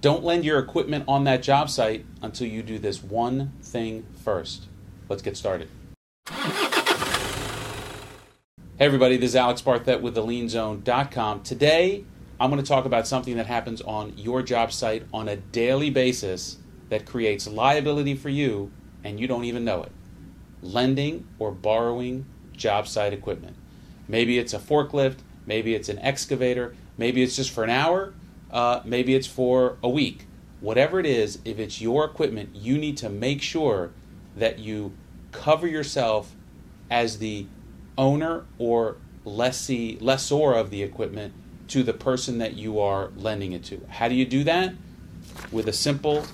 Don't lend your equipment on that job site until you do this one thing first. Let's get started. Hey everybody, this is Alex Barthet with thelienzone.com. Today, I'm going to talk about something that happens on your job site on a daily basis that creates liability for you and you don't even know it. Lending or borrowing job site equipment. Maybe it's a forklift, maybe it's an excavator, maybe it's just for an hour, uh, maybe it's for a week. Whatever it is, if it's your equipment, you need to make sure that you cover yourself as the owner or lessee, lessor of the equipment to the person that you are lending it to. How do you do that? With a simple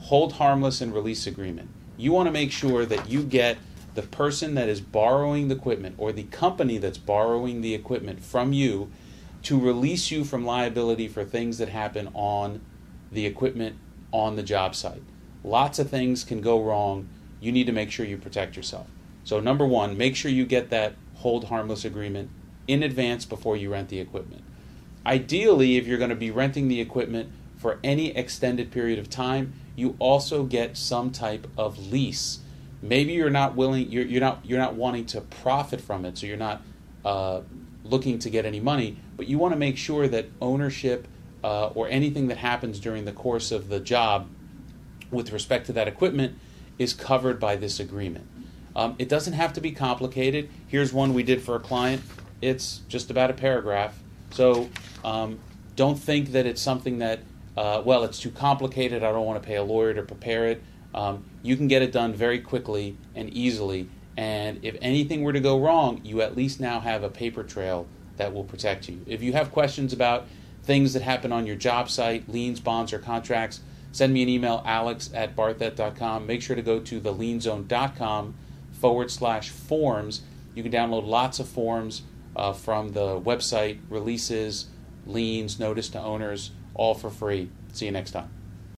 hold harmless and release agreement. You want to make sure that you get the person that is borrowing the equipment or the company that's borrowing the equipment from you to release you from liability for things that happen on the equipment on the job site. Lots of things can go wrong. You need to make sure you protect yourself. So, number one, make sure you get that hold harmless agreement in advance before you rent the equipment. Ideally, if you're going to be renting the equipment for any extended period of time, you also get some type of lease. Maybe you're not willing, you're, you're not you're not wanting to profit from it, so you're not uh, looking to get any money, but you want to make sure that ownership uh, or anything that happens during the course of the job with respect to that equipment is covered by this agreement. Um, it doesn't have to be complicated. Here's one we did for a client. It's just about a paragraph. So um, don't think that it's something that, uh, well, it's too complicated. I don't want to pay a lawyer to prepare it. Um, you can get it done very quickly and easily. And if anything were to go wrong, you at least now have a paper trail that will protect you. If you have questions about things that happen on your job site, liens, bonds, or contracts, send me an email, alex at barthet.com. Make sure to go to thelienzone.com forward slash forms. You can download lots of forms uh, from the website, releases, liens, notice to owners, all for free. See you next time.